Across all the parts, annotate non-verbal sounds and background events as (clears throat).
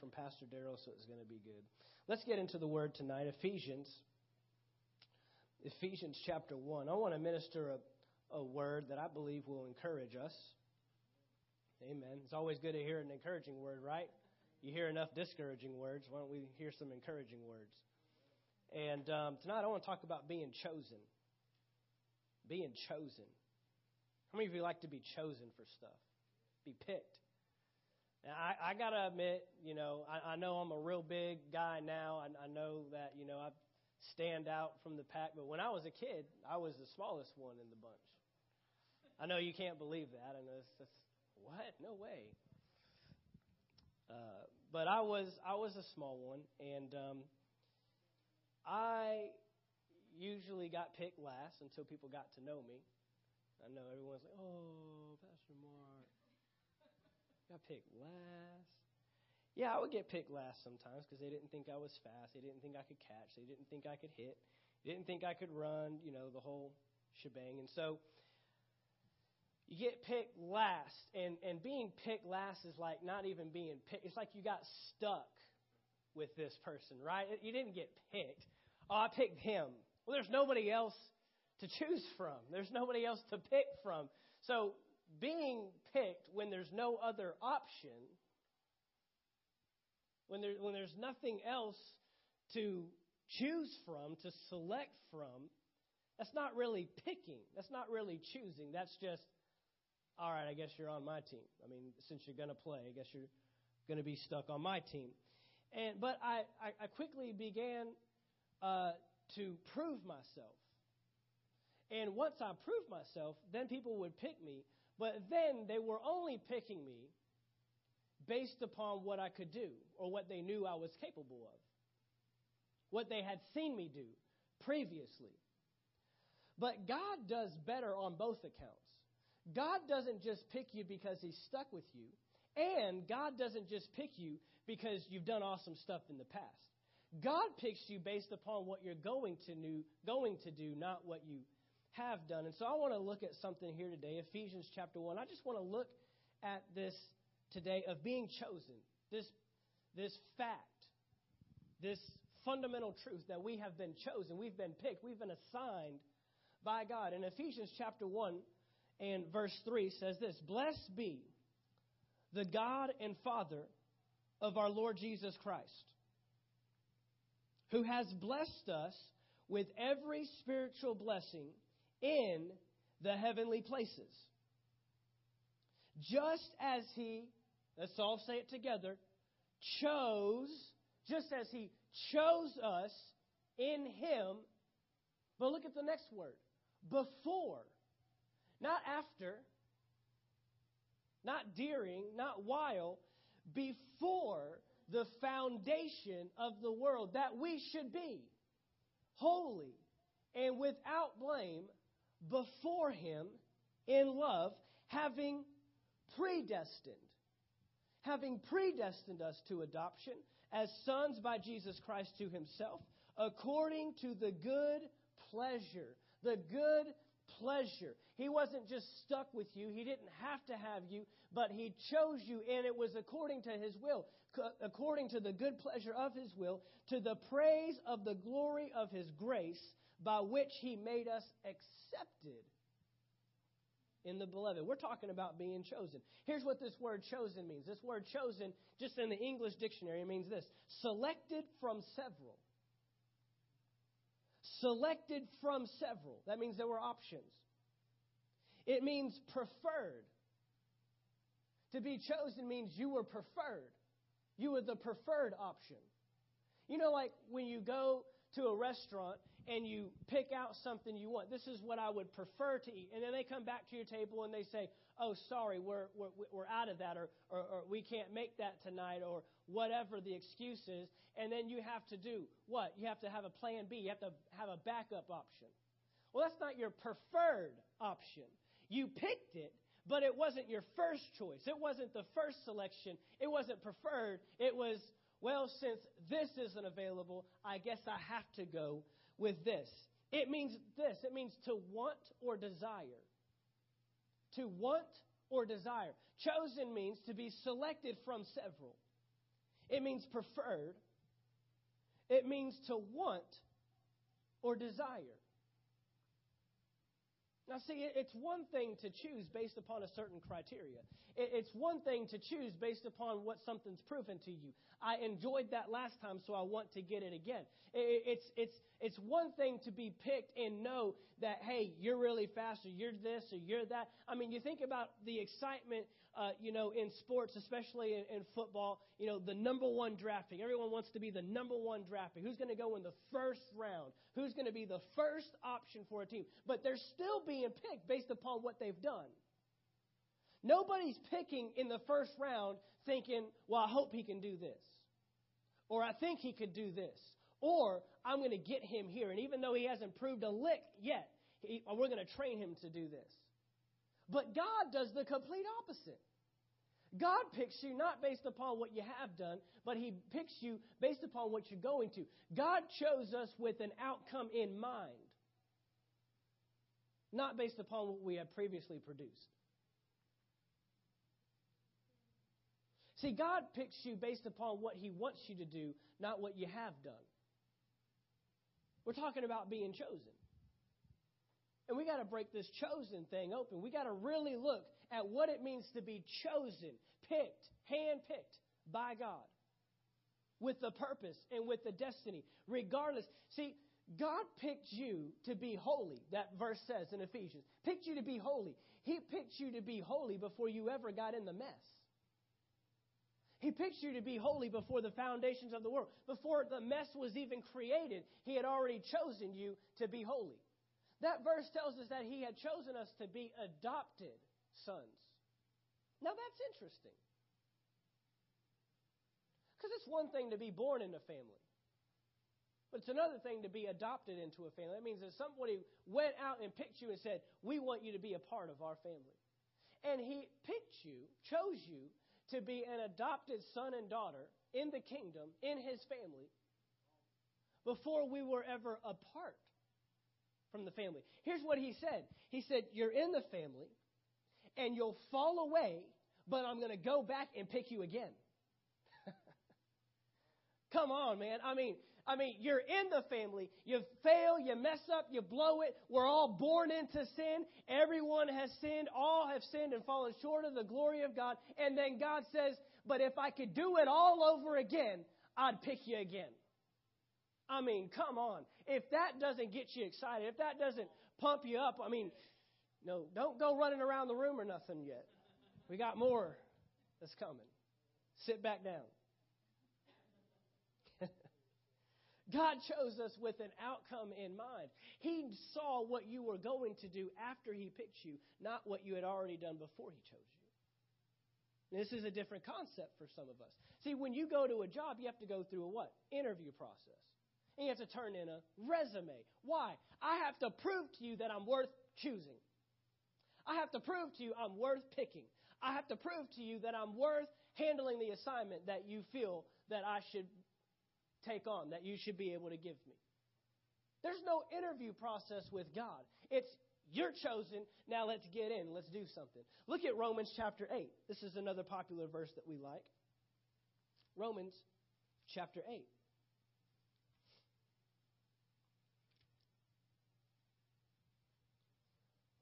from Pastor Daryl, so it's going to be good. Let's get into the word tonight. Ephesians, Ephesians chapter 1. I want to minister a, a word that I believe will encourage us. Amen. It's always good to hear an encouraging word, right? You hear enough discouraging words. Why don't we hear some encouraging words? And um, tonight I want to talk about being chosen. Being chosen. How many of you like to be chosen for stuff? Be picked. I, I got to admit, you know, I, I know I'm a real big guy now. I, I know that, you know, I stand out from the pack. But when I was a kid, I was the smallest one in the bunch. I know you can't believe that. I know it's, it's what? No way. Uh, but I was I was a small one, and um, I usually got picked last until people got to know me. I know everyone's like, "Oh, Pastor Mark." Got picked last. Yeah, I would get picked last sometimes because they didn't think I was fast. They didn't think I could catch. They didn't think I could hit. They didn't think I could run, you know, the whole shebang. And so you get picked last. And, and being picked last is like not even being picked. It's like you got stuck with this person, right? You didn't get picked. Oh, I picked him. Well, there's nobody else to choose from, there's nobody else to pick from. So being picked when there's no other option, when, there, when there's nothing else to choose from, to select from, that's not really picking. That's not really choosing. That's just, all right, I guess you're on my team. I mean, since you're going to play, I guess you're going to be stuck on my team. And but I, I, I quickly began uh, to prove myself. And once I proved myself, then people would pick me but then they were only picking me based upon what I could do or what they knew I was capable of, what they had seen me do previously. But God does better on both accounts. God doesn't just pick you because He's stuck with you, and God doesn't just pick you because you've done awesome stuff in the past. God picks you based upon what you're going to, new, going to do, not what you have done. And so I want to look at something here today, Ephesians chapter 1. I just want to look at this today of being chosen, this, this fact, this fundamental truth that we have been chosen, we've been picked, we've been assigned by God. In Ephesians chapter 1 and verse 3 says this Blessed be the God and Father of our Lord Jesus Christ, who has blessed us with every spiritual blessing in the heavenly places. Just as he, let's all say it together, chose, just as he chose us in him, but look at the next word before, not after, not during, not while, before the foundation of the world, that we should be holy and without blame before him in love, having predestined, having predestined us to adoption as sons by Jesus Christ to himself, according to the good pleasure, the good pleasure. He wasn't just stuck with you. He didn't have to have you, but He chose you, and it was according to His will, according to the good pleasure of His will, to the praise of the glory of His grace, by which He made us accepted in the beloved. We're talking about being chosen. Here's what this word chosen means. This word chosen, just in the English dictionary, means this selected from several. Selected from several. That means there were options. It means preferred. To be chosen means you were preferred. You were the preferred option. You know, like when you go to a restaurant and you pick out something you want. This is what I would prefer to eat. And then they come back to your table and they say, oh, sorry, we're, we're, we're out of that, or, or, or we can't make that tonight, or whatever the excuse is. And then you have to do what? You have to have a plan B. You have to have a backup option. Well, that's not your preferred option. You picked it, but it wasn't your first choice. It wasn't the first selection. It wasn't preferred. It was, well, since this isn't available, I guess I have to go with this. It means this it means to want or desire. To want or desire. Chosen means to be selected from several. It means preferred. It means to want or desire. Now, see, it's one thing to choose based upon a certain criteria. It's one thing to choose based upon what something's proven to you. I enjoyed that last time, so I want to get it again. It's, it's, it's one thing to be picked and know that, hey, you're really fast, or you're this, or you're that. I mean, you think about the excitement, uh, you know, in sports, especially in, in football, you know, the number one drafting. Everyone wants to be the number one draft pick. Who's going to go in the first round? Who's going to be the first option for a team? But they're still being picked based upon what they've done. Nobody's picking in the first round thinking, well, I hope he can do this. Or I think he could do this. Or I'm going to get him here. And even though he hasn't proved a lick yet, he, we're going to train him to do this. But God does the complete opposite. God picks you not based upon what you have done, but He picks you based upon what you're going to. God chose us with an outcome in mind, not based upon what we had previously produced. See, God picks you based upon what He wants you to do, not what you have done. We're talking about being chosen. And we got to break this chosen thing open. We got to really look at what it means to be chosen, picked, handpicked by God with the purpose and with the destiny, regardless. See, God picked you to be holy, that verse says in Ephesians. Picked you to be holy. He picked you to be holy before you ever got in the mess. He picked you to be holy before the foundations of the world. Before the mess was even created, He had already chosen you to be holy. That verse tells us that He had chosen us to be adopted sons. Now that's interesting. Because it's one thing to be born in a family, but it's another thing to be adopted into a family. That means that somebody went out and picked you and said, We want you to be a part of our family. And He picked you, chose you to be an adopted son and daughter in the kingdom, in His family, before we were ever apart from the family. Here's what he said He said, You're in the family, and you'll fall away, but I'm going to go back and pick you again. (laughs) Come on, man. I mean, I mean, you're in the family. You fail, you mess up, you blow it. We're all born into sin. Everyone has sinned. All have sinned and fallen short of the glory of God. And then God says, But if I could do it all over again, I'd pick you again. I mean, come on. If that doesn't get you excited, if that doesn't pump you up, I mean, no, don't go running around the room or nothing yet. We got more that's coming. Sit back down. God chose us with an outcome in mind. He saw what you were going to do after He picked you, not what you had already done before He chose you. This is a different concept for some of us. See, when you go to a job, you have to go through a what? Interview process. And you have to turn in a resume. Why? I have to prove to you that I'm worth choosing. I have to prove to you I'm worth picking. I have to prove to you that I'm worth handling the assignment that you feel that I should take on, that you should be able to give me. There's no interview process with God. It's you're chosen. Now let's get in. Let's do something. Look at Romans chapter 8. This is another popular verse that we like. Romans chapter 8.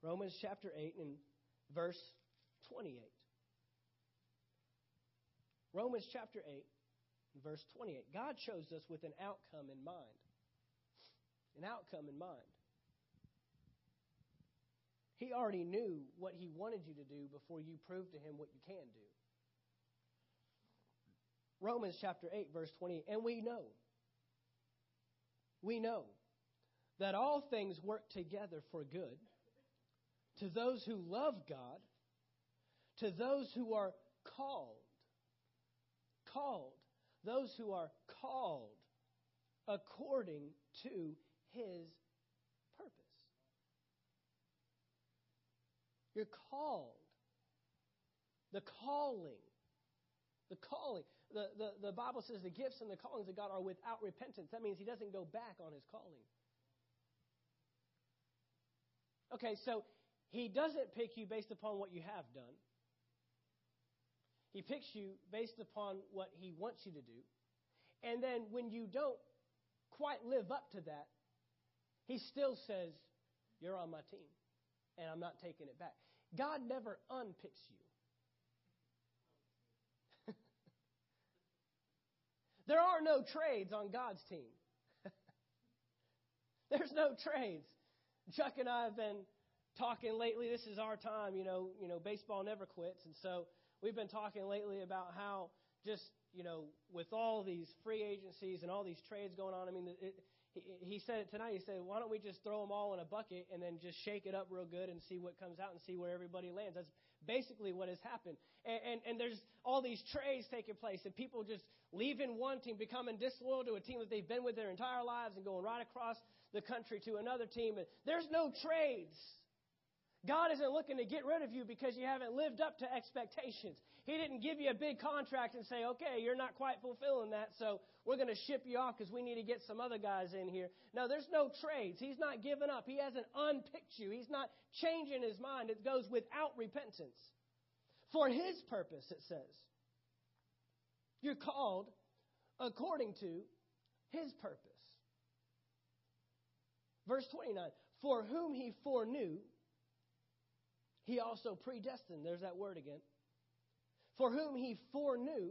Romans chapter 8 and verse 28. Romans chapter 8 verse 28. God chose us with an outcome in mind. An outcome in mind. He already knew what he wanted you to do before you proved to him what you can do. Romans chapter 8, verse 20. And we know, we know that all things work together for good to those who love God, to those who are called, called, those who are called according to his purpose. You're called. The calling. The calling. The, the, the Bible says the gifts and the callings of God are without repentance. That means he doesn't go back on his calling. Okay, so he doesn't pick you based upon what you have done. He picks you based upon what He wants you to do. And then when you don't quite live up to that, He still says, You're on my team, and I'm not taking it back. God never unpicks you. (laughs) there are no trades on God's team. (laughs) There's no trades. Chuck and I have been talking lately. This is our time, you know. You know, baseball never quits, and so we've been talking lately about how just you know, with all these free agencies and all these trades going on. I mean, it, he, he said it tonight. He said, "Why don't we just throw them all in a bucket and then just shake it up real good and see what comes out and see where everybody lands?" That's basically what has happened. And, and, and there's all these trades taking place, and people just leaving one team, becoming disloyal to a team that they've been with their entire lives, and going right across the country to another team. And there's no trades. God isn't looking to get rid of you because you haven't lived up to expectations. He didn't give you a big contract and say, okay, you're not quite fulfilling that, so we're going to ship you off because we need to get some other guys in here. No, there's no trades. He's not giving up. He hasn't unpicked you. He's not changing his mind. It goes without repentance. For his purpose, it says. You're called according to his purpose. Verse 29 For whom he foreknew, he also predestined. There's that word again. For whom he foreknew,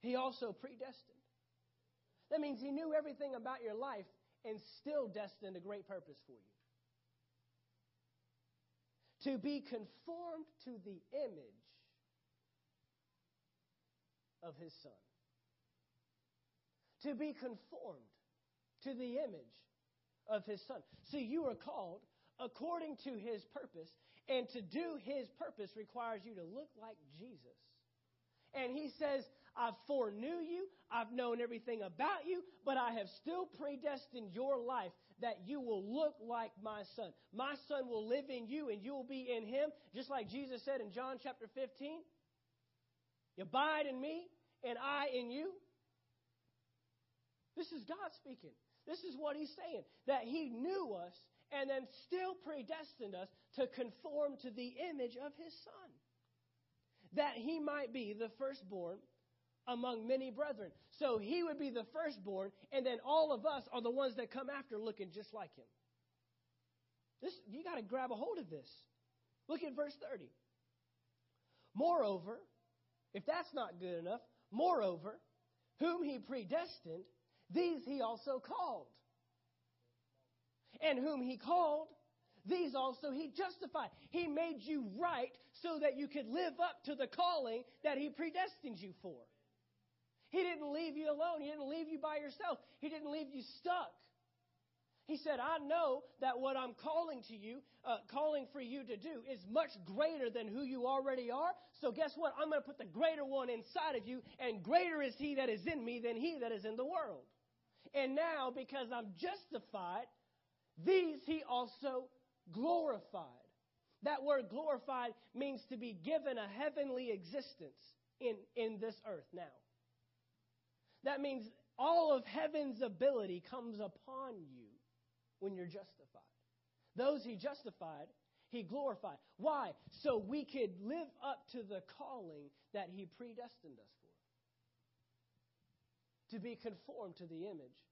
he also predestined. That means he knew everything about your life and still destined a great purpose for you. To be conformed to the image of his son. To be conformed to the image of his son. See, you are called according to his purpose. And to do his purpose requires you to look like Jesus. And he says, I foreknew you, I've known everything about you, but I have still predestined your life that you will look like my son. My son will live in you and you will be in him, just like Jesus said in John chapter 15. You abide in me and I in you. This is God speaking. This is what he's saying that he knew us and then still predestined us to conform to the image of his son, that he might be the firstborn among many brethren. So he would be the firstborn, and then all of us are the ones that come after looking just like him. This you got to grab a hold of this. Look at verse 30. Moreover, if that's not good enough, moreover, whom he predestined, these he also called. And whom he called, these also he justified. He made you right so that you could live up to the calling that he predestined you for. He didn't leave you alone. He didn't leave you by yourself. He didn't leave you stuck. He said, I know that what I'm calling to you, uh, calling for you to do, is much greater than who you already are. So guess what? I'm going to put the greater one inside of you, and greater is he that is in me than he that is in the world. And now, because I'm justified, these he also glorified. That word glorified means to be given a heavenly existence in, in this earth now. That means all of heaven's ability comes upon you when you're justified. Those he justified, he glorified. Why? So we could live up to the calling that he predestined us for. To be conformed to the image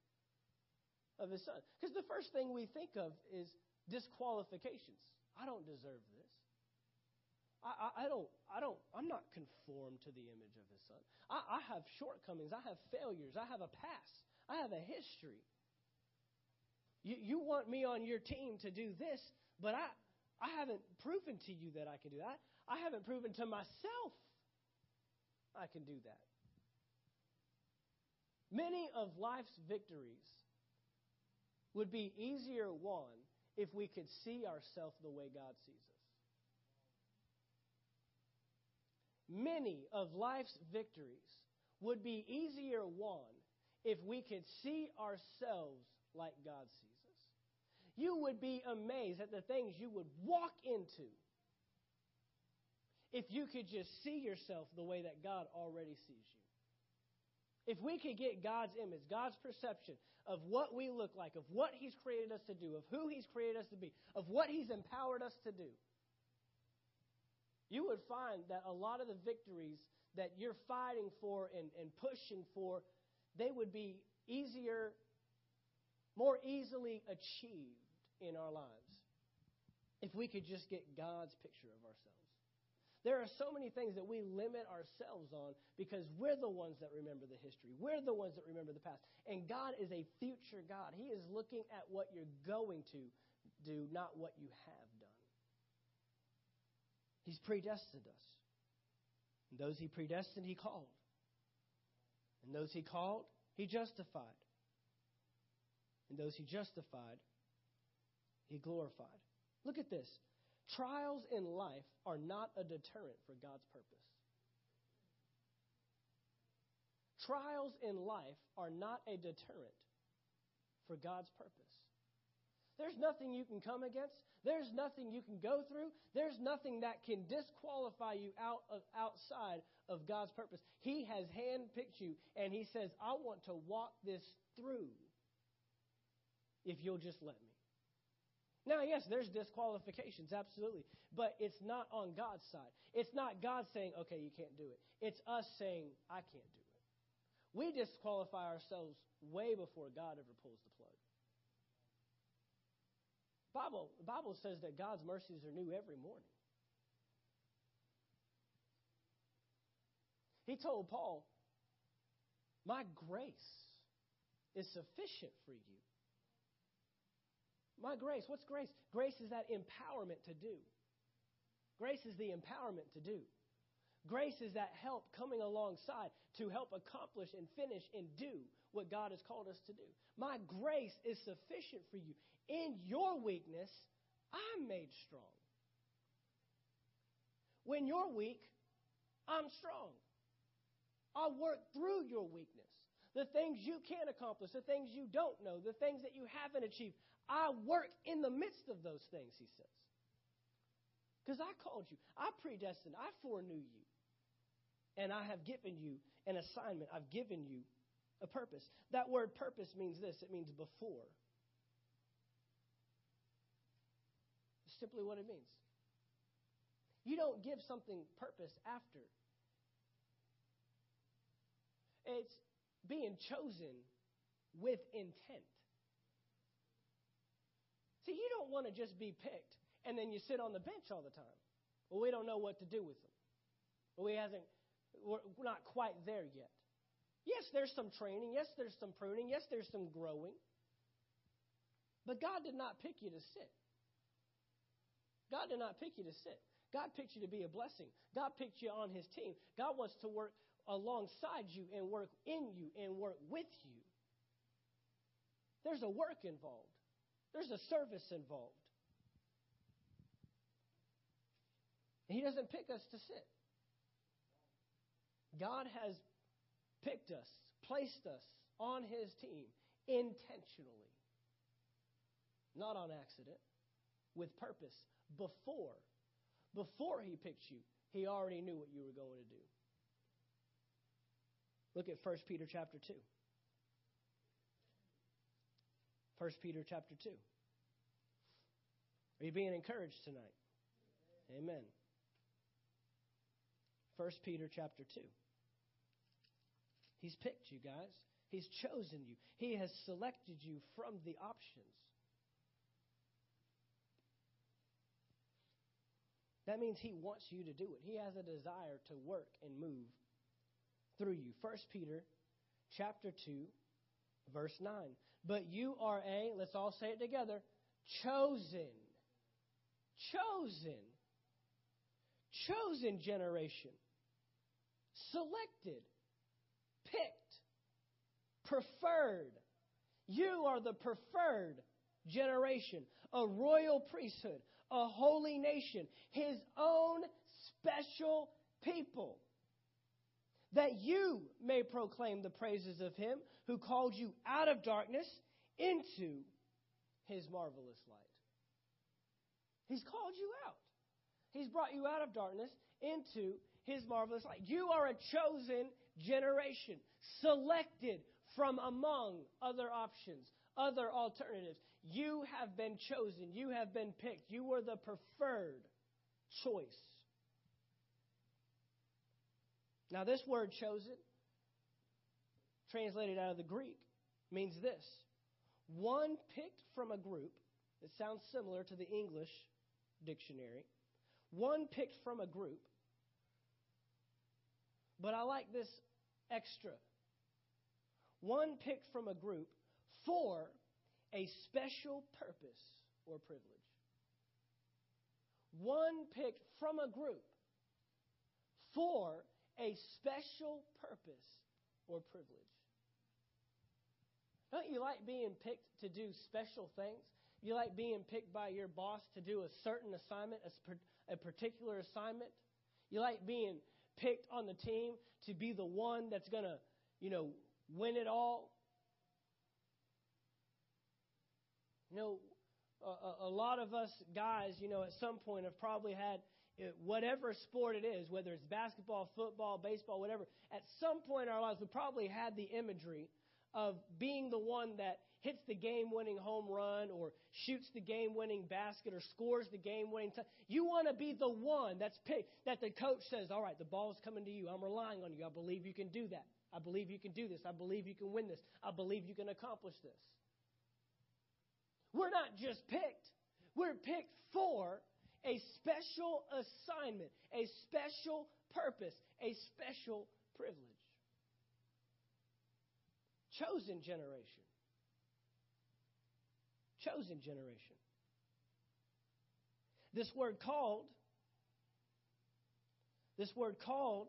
of his son. Because the first thing we think of is disqualifications. I don't deserve this. I, I, I, don't, I don't, I'm not conformed to the image of his son. I, I have shortcomings. I have failures. I have a past. I have a history. You, you want me on your team to do this, but I, I haven't proven to you that I can do that. I haven't proven to myself I can do that. Many of life's victories would be easier won if we could see ourselves the way God sees us. Many of life's victories would be easier won if we could see ourselves like God sees us. You would be amazed at the things you would walk into if you could just see yourself the way that God already sees you. If we could get God's image, God's perception of what we look like, of what He's created us to do, of who He's created us to be, of what He's empowered us to do, you would find that a lot of the victories that you're fighting for and, and pushing for, they would be easier, more easily achieved in our lives if we could just get God's picture of ourselves. There are so many things that we limit ourselves on because we're the ones that remember the history. We're the ones that remember the past. And God is a future God. He is looking at what you're going to do, not what you have done. He's predestined us. And those he predestined, he called. And those he called, he justified. And those he justified, he glorified. Look at this. Trials in life are not a deterrent for God's purpose. Trials in life are not a deterrent for God's purpose. There's nothing you can come against. There's nothing you can go through. There's nothing that can disqualify you out of outside of God's purpose. He has handpicked you and he says, "I want to walk this through if you'll just let me." Now, yes, there's disqualifications, absolutely. But it's not on God's side. It's not God saying, okay, you can't do it. It's us saying, I can't do it. We disqualify ourselves way before God ever pulls the plug. Bible, the Bible says that God's mercies are new every morning. He told Paul, My grace is sufficient for you my grace. What's grace? Grace is that empowerment to do. Grace is the empowerment to do. Grace is that help coming alongside to help accomplish and finish and do what God has called us to do. My grace is sufficient for you. In your weakness, I'm made strong. When you're weak, I'm strong. I'll work through your weakness. The things you can't accomplish, the things you don't know, the things that you haven't achieved, I work in the midst of those things, he says. Because I called you, I predestined, I foreknew you. And I have given you an assignment, I've given you a purpose. That word purpose means this it means before. It's simply what it means. You don't give something purpose after. It's being chosen with intent. See, you don't want to just be picked and then you sit on the bench all the time. Well, we don't know what to do with them. Well, we hasn't, we're not quite there yet. Yes, there's some training. Yes, there's some pruning. Yes, there's some growing. But God did not pick you to sit. God did not pick you to sit. God picked you to be a blessing. God picked you on his team. God wants to work alongside you and work in you and work with you. There's a work involved. There's a service involved. He doesn't pick us to sit. God has picked us, placed us on his team intentionally, not on accident, with purpose. Before, before he picked you, he already knew what you were going to do. Look at 1 Peter chapter 2. 1 Peter chapter 2. Are you being encouraged tonight? Amen. 1 Peter chapter 2. He's picked you guys. He's chosen you. He has selected you from the options. That means he wants you to do it. He has a desire to work and move through you. 1 Peter chapter 2 verse 9. But you are a, let's all say it together, chosen. Chosen. Chosen generation. Selected. Picked. Preferred. You are the preferred generation, a royal priesthood, a holy nation, his own special people that you may proclaim the praises of him who called you out of darkness into his marvelous light. He's called you out. He's brought you out of darkness into his marvelous light. You are a chosen generation, selected from among other options, other alternatives. You have been chosen. You have been picked. You were the preferred choice Now, this word chosen, translated out of the Greek, means this one picked from a group. It sounds similar to the English dictionary. One picked from a group. But I like this extra. One picked from a group for a special purpose or privilege. One picked from a group for a special purpose or privilege. Don't you like being picked to do special things? You like being picked by your boss to do a certain assignment, a particular assignment? You like being picked on the team to be the one that's going to, you know, win it all? You know, a, a, lot of us guys, you know, at some point have probably had Uh, whatever sport it is, whether it's basketball, football, baseball, whatever, at some point in our lives, we probably had the imagery of being the one that hits the game winning home run or shoots the game winning basket or scores the game winning touchdown. You want to be the one that's picked, that the coach says, All right, the ball's coming to you. I'm relying on you. I believe you can do that. I believe you can do this. I believe you can win this. I believe you can accomplish this. We're not just picked, we're picked for a special assignment, a special purpose, a special privilege chosen generation. Chosen generation. This word called, this word called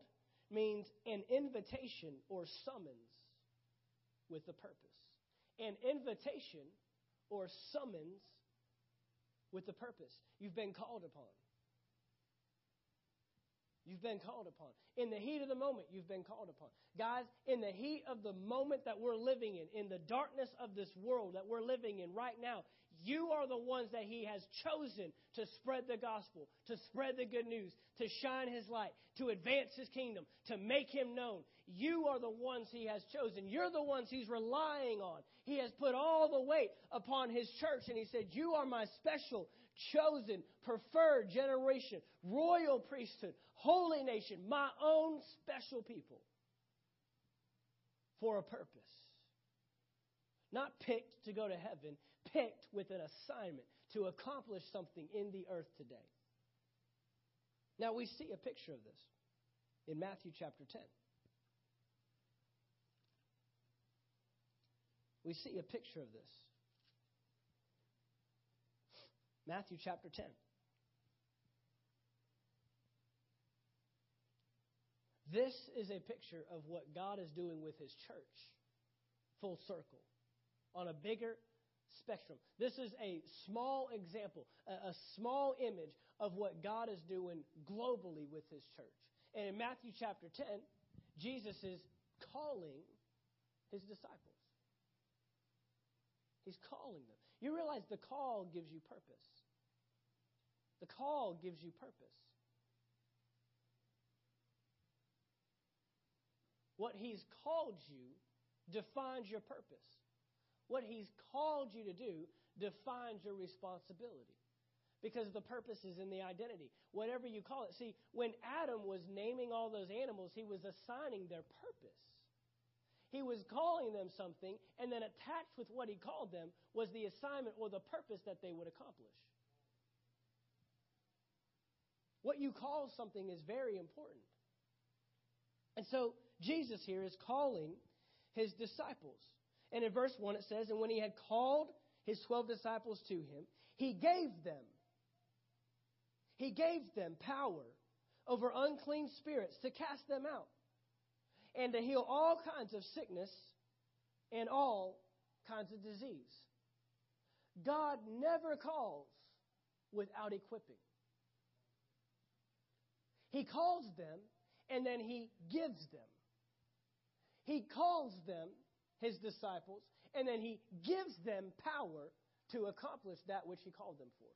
means an invitation or summons with a purpose. An invitation or summons with a purpose. You've been called upon. You've been called upon. In the heat of the moment, you've been called upon. Guys, in the heat of the moment that we're living in, in the darkness of this world that we're living in right now, you are the ones that He has chosen to spread the gospel, to spread the good news, to shine His light, to advance His kingdom, to make Him known. You are the ones He has chosen. You're the ones He's relying on. He has put all the weight upon His church, and He said, You are my special, chosen, preferred generation, royal priesthood, holy nation, my own special people for a purpose. Not picked to go to heaven, picked with an assignment to accomplish something in the earth today. Now we see a picture of this in Matthew chapter 10. We see a picture of this. Matthew chapter 10. This is a picture of what God is doing with His church, full circle, on a bigger spectrum. This is a small example, a, small image of what God is doing globally with His church. And in Matthew chapter 10, Jesus is calling His disciples. He's calling them. You realize the call gives you purpose. The call gives you purpose. What He's called you defines your purpose. What He's called you to do defines your responsibility. Because the purpose is in the identity. Whatever you call it. See, when Adam was naming all those animals, he was assigning their purpose. He was calling them something, and then attached with what he called them was the assignment or the purpose that they would accomplish. What you call something is very important. And so Jesus here is calling his disciples. And in verse 1 it says, And when he had called his 12 disciples to him, he gave them, he gave them power over unclean spirits to cast them out and to heal all kinds of sickness and all kinds of disease. God never calls without equipping. He calls them and then he gives them. He calls them his disciples, and then he gives them power to accomplish that which he called them for.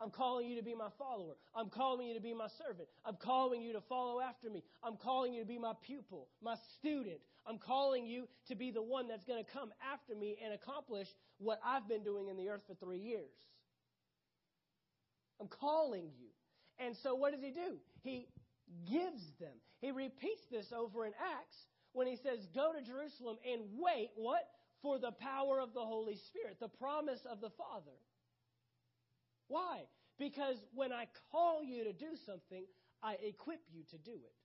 I'm calling you to be my follower. I'm calling you to be my servant. I'm calling you to follow after me. I'm calling you to be my pupil, my student. I'm calling you to be the one that's going to come after me and accomplish what I've been doing in the earth for three years. I'm calling you. And so what does he do? He gives them. He repeats this over in Acts when he says, Go to Jerusalem and wait, what? For the power of the Holy Spirit, the promise of the Father. Why? Because when I call you to do something, I equip you to do it.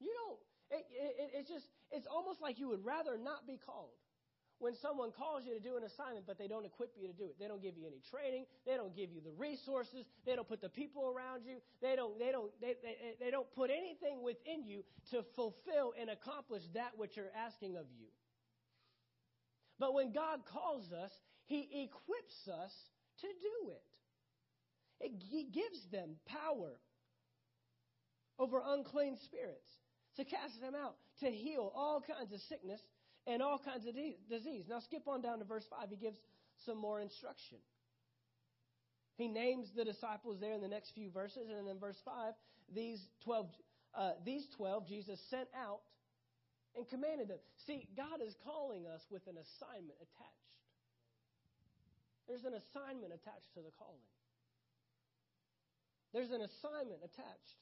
You don't, it, it, it's just, it's almost like you would rather not be called when someone calls you to do an assignment, but they don't equip you to do it. They don't give you any training. They don't give you the resources. They don't put the people around you. They don't, they don't, they, they, they don't put anything within you to fulfill and accomplish that which you're asking of you. But when God calls us, He equips us to do it. it he gives them power over unclean spirits, to cast them out, to heal all kinds of sickness and all kinds of disease. Now, skip on down to verse 5. He gives some more instruction. He names the disciples there in the next few verses, and in verse 5, these 12, uh, these 12 Jesus sent out and commanded them. See, God is calling us with an assignment attached. There's an assignment attached to the calling. There's an assignment attached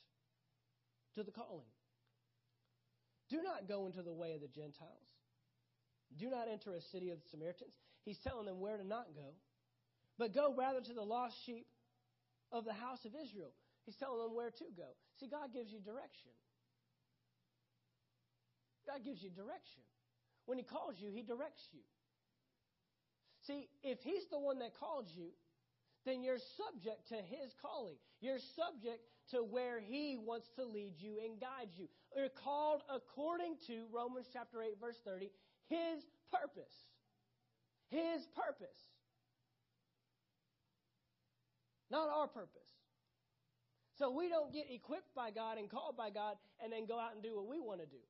to the calling. Do not go into the way of the Gentiles. Do not enter a city of the Samaritans. He's telling them where to not go, but go rather to the lost sheep of the house of Israel. He's telling them where to go. See, God gives you direction. God gives you direction. When He calls you, He directs you. See, if He's the one that called you, then you're subject to His calling. You're subject to where He wants to lead you and guide you. You're called according to Romans chapter 8, verse 30, his purpose. His purpose. Not our purpose. So we don't get equipped by God and called by God and then go out and do what we want to do.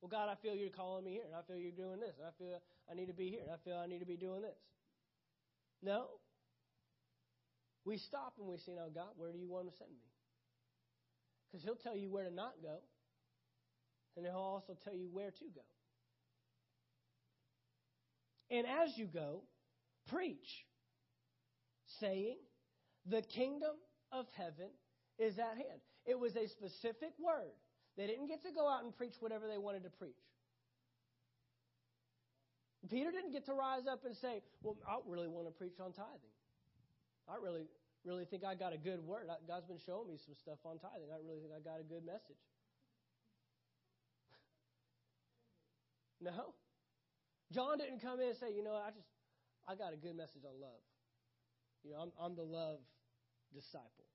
Well, God, I feel you're calling me here, and I feel you're doing this, and I feel I need to be here, and I feel I need to be doing this. No. We stop and we say, Now, God, where do you want to send me? Because He'll tell you where to not go, and He'll also tell you where to go. And as you go, preach, saying, The kingdom of heaven is at hand. It was a specific word. They didn't get to go out and preach whatever they wanted to preach. Peter didn't get to rise up and say, Well, I really want to preach on tithing. I really, really think I got a good word. God's been showing me some stuff on tithing. I really think I got a good message. (laughs) no. John didn't come in and say, you know, I just, I got a good message on love. You know, I'm, I'm the love disciple.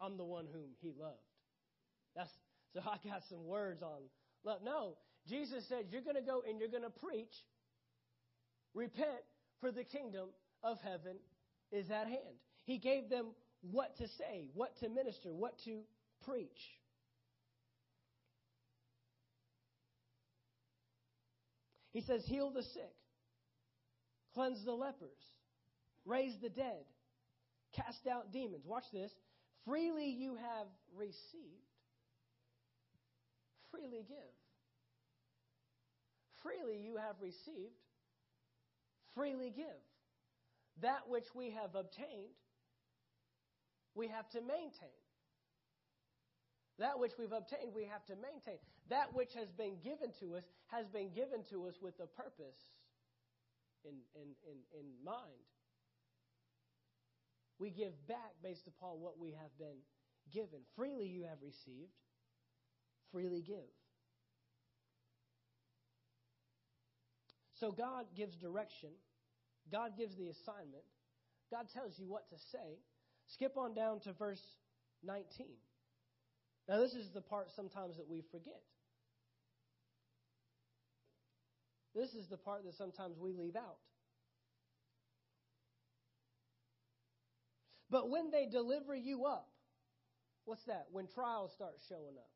I'm the one whom he loved. That's so I got some words on love. No, Jesus said, you're going to go and you're going to preach. Repent, for the kingdom of heaven is at hand. He gave them what to say, what to minister, what to preach. He says, Heal the sick, cleanse the lepers, raise the dead, cast out demons. Watch this. Freely you have received, freely give. Freely you have received, freely give. That which we have obtained, we have to maintain. That which we've obtained, we have to maintain. That which has been given to us has been given to us with a purpose in, in, in, in mind. We give back based upon what we have been given. Freely you have received, freely give. So God gives direction, God gives the assignment, God tells you what to say. Skip on down to verse 19. Now, this is the part sometimes that we forget. This is the part that sometimes we leave out. But when they deliver you up, what's that? When trials start showing up.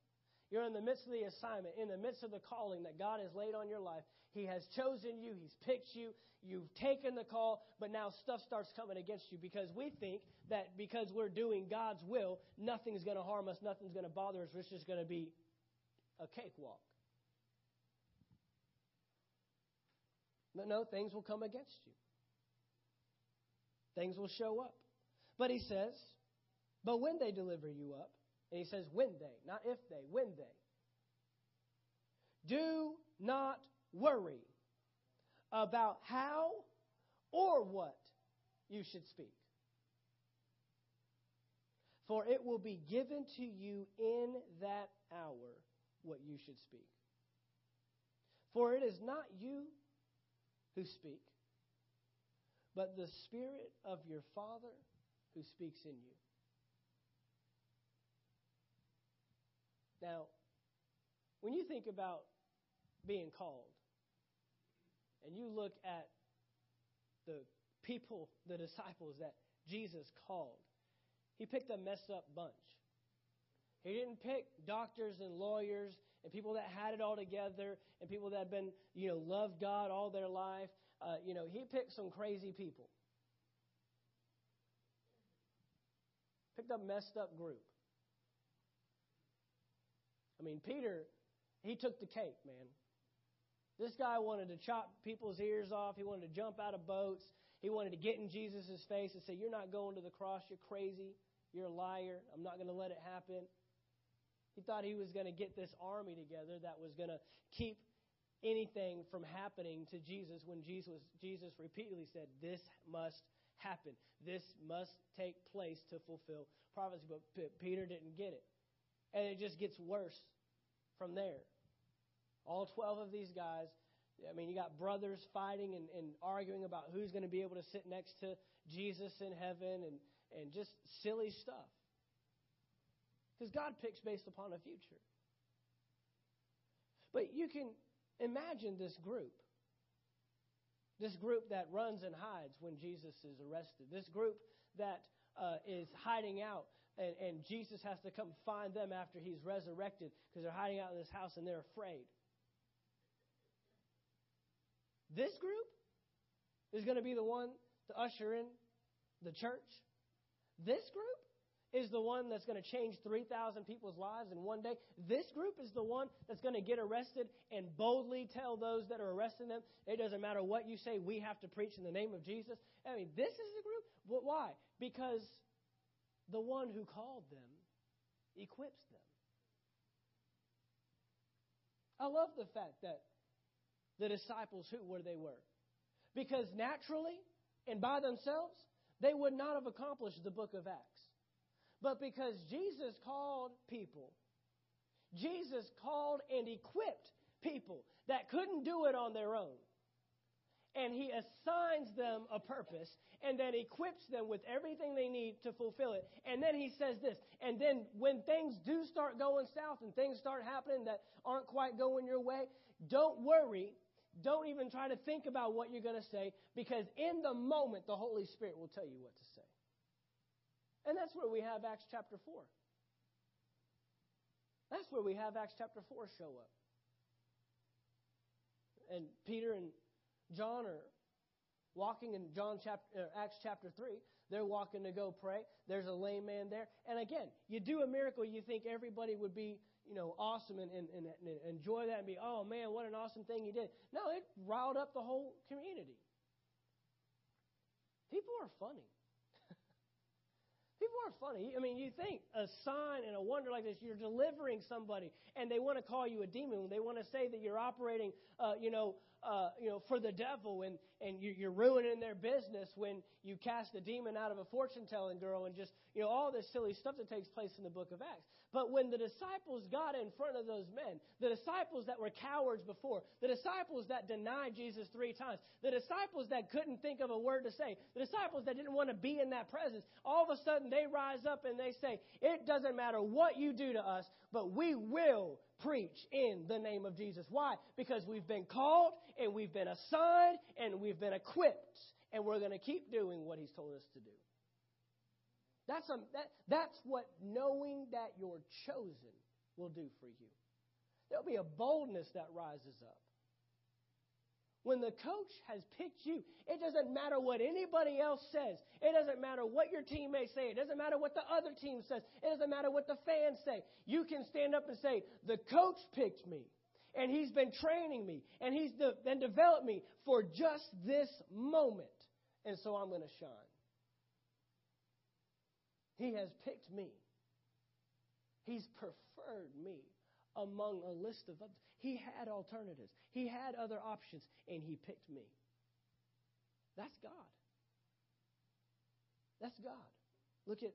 You're in the midst of the assignment, in the midst of the calling that God has laid on your life. He has chosen you, He's picked you, you've taken the call, but now stuff starts coming against you because we think that because we're doing God's will, nothing's going to harm us, nothing's going to bother us, it's just going to be a cakewalk. But no, things will come against you. Things will show up. But he says, But when they deliver you up, and he says when they, not if they, when they, do not worry about how or what you should speak. For it will be given to you in that hour what you should speak. For it is not you who speak, but the Spirit of your Father who speaks in you. Now, when you think about being called, and you look at the people, the disciples that Jesus called, he picked a messed up bunch. He didn't pick doctors and lawyers and people that had it all together and people that had been, you know, loved God all their life. Uh, you know, he picked some crazy people. Picked a messed up group. I mean, Peter, he took the cake, man. This guy wanted to chop people's ears off. He wanted to jump out of boats. He wanted to get in Jesus' face and say, You're not going to the cross. You're crazy. You're a liar. I'm not going to let it happen. He thought he was going to get this army together that was going to keep anything from happening to Jesus when Jesus, Jesus repeatedly said, This must happen. This must take place to fulfill prophecy. But Peter didn't get it. And it just gets worse from there. All 12 of these guys, I mean, you got brothers fighting and, and arguing about who's going to be able to sit next to Jesus in heaven and, and just silly stuff. Because God picks based upon a future. But you can imagine this group. This group that runs and hides when Jesus is arrested. This group that uh, is hiding out and, and Jesus has to come find them after he's resurrected because they're hiding out in this house and they're afraid. This group is going to be the one to usher in the church. This group is the one that's going to change 3,000 people's lives in one day. This group is the one that's going to get arrested and boldly tell those that are arresting them, it doesn't matter what you say, we have to preach in the name of Jesus. I mean, this is the group. Why? Because the one who called them equips them. I love the fact that the disciples who where they were. Because naturally and by themselves, they would not have accomplished the book of Acts. But because Jesus called people, Jesus called and equipped people that couldn't do it on their own and he assigns them a purpose and then equips them with everything they need to fulfill it. And then he says this, and then when things do start going south and things start happening that aren't quite going your way, don't worry. Don't even try to think about what you're going to say because in the moment the Holy Spirit will tell you what to say. And that's where we have Acts chapter 4. That's where we have Acts chapter 4 show up. And Peter and John are walking in John chapter, uh, Acts chapter 3. They're walking to go pray. There's a lame man there. And again, you do a miracle, you think everybody would be, you know, awesome and, and, and, and enjoy that and be, oh man, what an awesome thing he did. No, it riled up the whole community. People are funny. People are funny. I mean, you think a sign and a wonder like this, you're delivering somebody, and they want to call you a demon. They want to say that you're operating, uh, you know, uh, you know, for the devil, and and you're ruining their business when you cast a demon out of a fortune telling girl, and just you know all this silly stuff that takes place in the Book of Acts. But when the disciples got in front of those men, the disciples that were cowards before, the disciples that denied Jesus three times, the disciples that couldn't think of a word to say, the disciples that didn't want to be in that presence, all of a sudden they rise up and they say, It doesn't matter what you do to us, but we will preach in the name of Jesus. Why? Because we've been called and we've been assigned and we've been equipped, and we're going to keep doing what He's told us to do. That's, a, that, that's what knowing that you're chosen will do for you. There'll be a boldness that rises up. When the coach has picked you, it doesn't matter what anybody else says. It doesn't matter what your teammates say. It doesn't matter what the other team says. It doesn't matter what the fans say. You can stand up and say, The coach picked me, and he's been training me, and he's de- been developed me for just this moment. And so I'm going to shine. He has picked me. He's preferred me among a list of others. He had alternatives, He had other options, and He picked me. That's God. That's God. Look at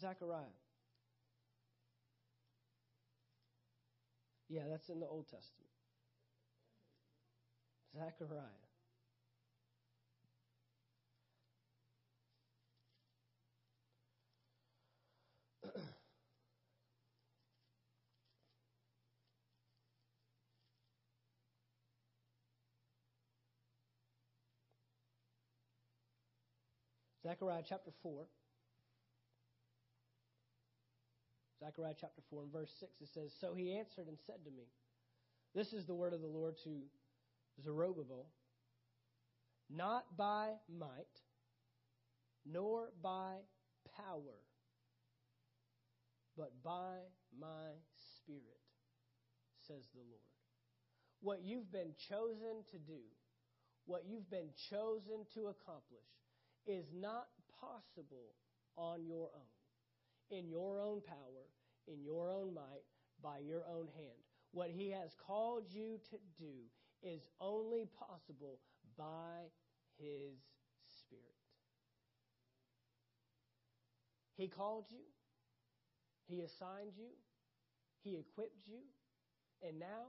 Zechariah. Yeah, that's in the Old Testament. Zechariah. (clears throat) Zechariah chapter 4. Zechariah chapter 4 and verse 6, it says, So he answered and said to me, This is the word of the Lord to Zerubbabel, not by might, nor by power, but by my spirit, says the Lord. What you've been chosen to do, what you've been chosen to accomplish, is not possible on your own, in your own power, in your own might, by your own hand. What He has called you to do is only possible by His Spirit. He called you, He assigned you, He equipped you, and now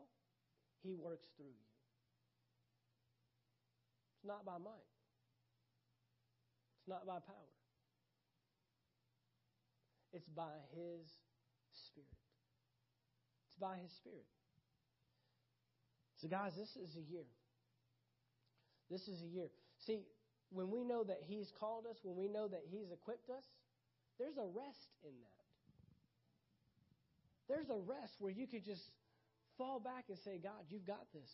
He works through you. It's not by might. It's not by power. It's by His Spirit. It's by His Spirit. So, guys, this is a year. This is a year. See, when we know that He's called us, when we know that He's equipped us, there's a rest in that. There's a rest where you could just fall back and say, God, you've got this.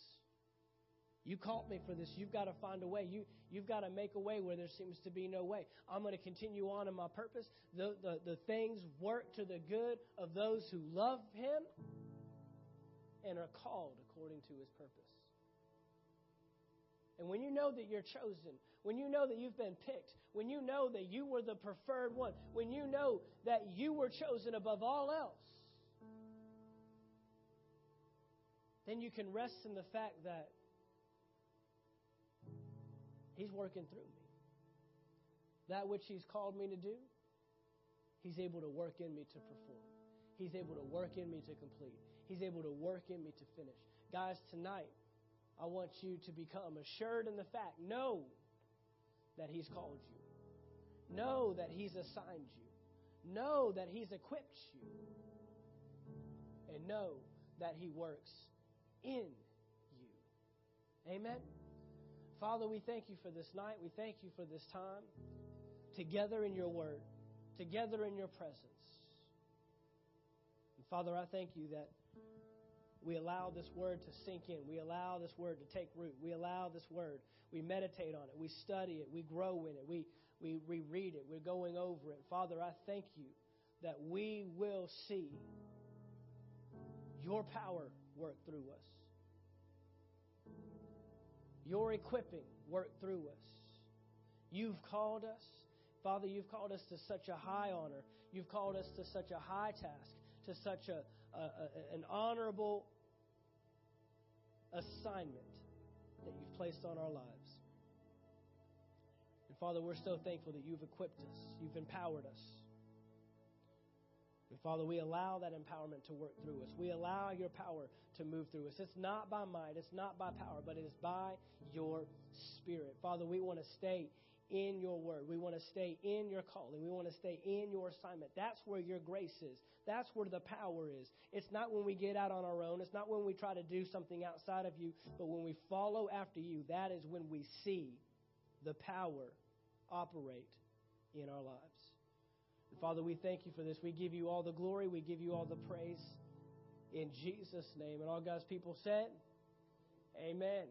You called me for this. You've got to find a way. You, you've got to make a way where there seems to be no way. I'm going to continue on in my purpose. The, the, the things work to the good of those who love Him and are called according to His purpose. And when you know that you're chosen, when you know that you've been picked, when you know that you were the preferred one, when you know that you were chosen above all else, then you can rest in the fact that He's working through me. That which He's called me to do, He's able to work in me to perform. He's able to work in me to complete. He's able to work in me to finish. Guys, tonight, I want you to become assured in the fact know that He's called you, know that He's assigned you, know that He's equipped you, and know that He works in you. Amen. Father, we thank you for this night. We thank you for this time together in your word, together in your presence. And Father, I thank you that we allow this word to sink in. We allow this word to take root. We allow this word. We meditate on it. We study it. We grow in it. We, we reread it. We're going over it. Father, I thank you that we will see your power work through us your equipping work through us. You've called us. Father, you've called us to such a high honor. You've called us to such a high task, to such a, a, a, an honorable assignment that you've placed on our lives. And Father, we're so thankful that you've equipped us, you've empowered us. And Father, we allow that empowerment to work through us. We allow your power to move through us. It's not by might, it's not by power, but it is by your Spirit. Father, we want to stay in your word. We want to stay in your calling. We want to stay in your assignment. That's where your grace is. That's where the power is. It's not when we get out on our own. It's not when we try to do something outside of you, but when we follow after you, that is when we see the power operate in our lives. And Father, we thank you for this. We give you all the glory. We give you all the praise in Jesus' name. And all God's people said, Amen.